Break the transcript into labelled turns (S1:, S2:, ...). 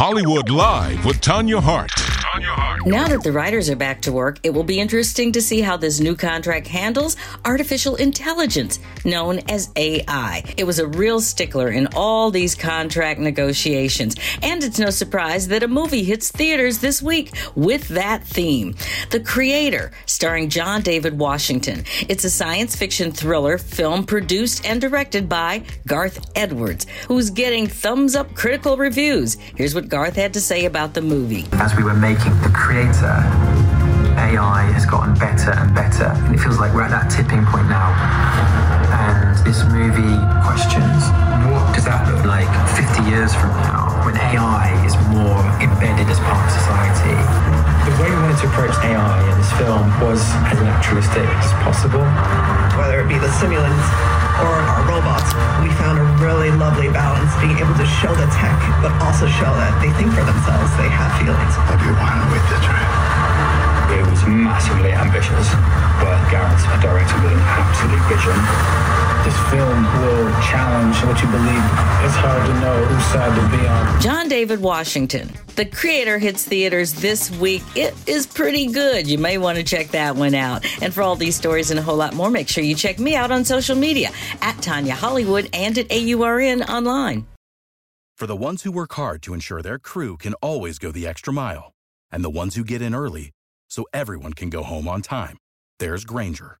S1: Hollywood Live with Tanya Hart.
S2: Now that the writers are back to work, it will be interesting to see how this new contract handles artificial intelligence, known as AI. It was a real stickler in all these contract negotiations, and it's no surprise that a movie hits theaters this week with that theme. The Creator, starring John David Washington. It's a science fiction thriller film produced and directed by Gareth Edwards, who's getting thumbs up critical reviews. Here's what Gareth had to say about the movie.
S3: As we were making The Creator, AI has gotten better and better. And it feels like we're at that tipping point now. And this movie questions what does that look like 50 years from now when AI is more embedded as part of society? The way we wanted to approach AI in this film was as naturalistic as possible.
S4: whether it be the simulants or our robots, we found a really lovely balance being able to show the tech, but also show that they think for themselves, they have feelings.
S5: Obi-Wan with the truth.
S3: It was massively ambitious, but Gareth's a director with an absolute vision.
S6: This film will challenge what you believe. It's hard to know whose side to be on.
S2: John David Washington. The creator hits theaters this week. It is pretty good. You may want to check that one out. And for all these stories and a whole lot more, make sure you check me out on social media at Tanya Hollywood and at AURN online.
S7: For the ones who work hard to ensure their crew can always go the extra mile, and the ones who get in early so everyone can go home on time, there's Grainger,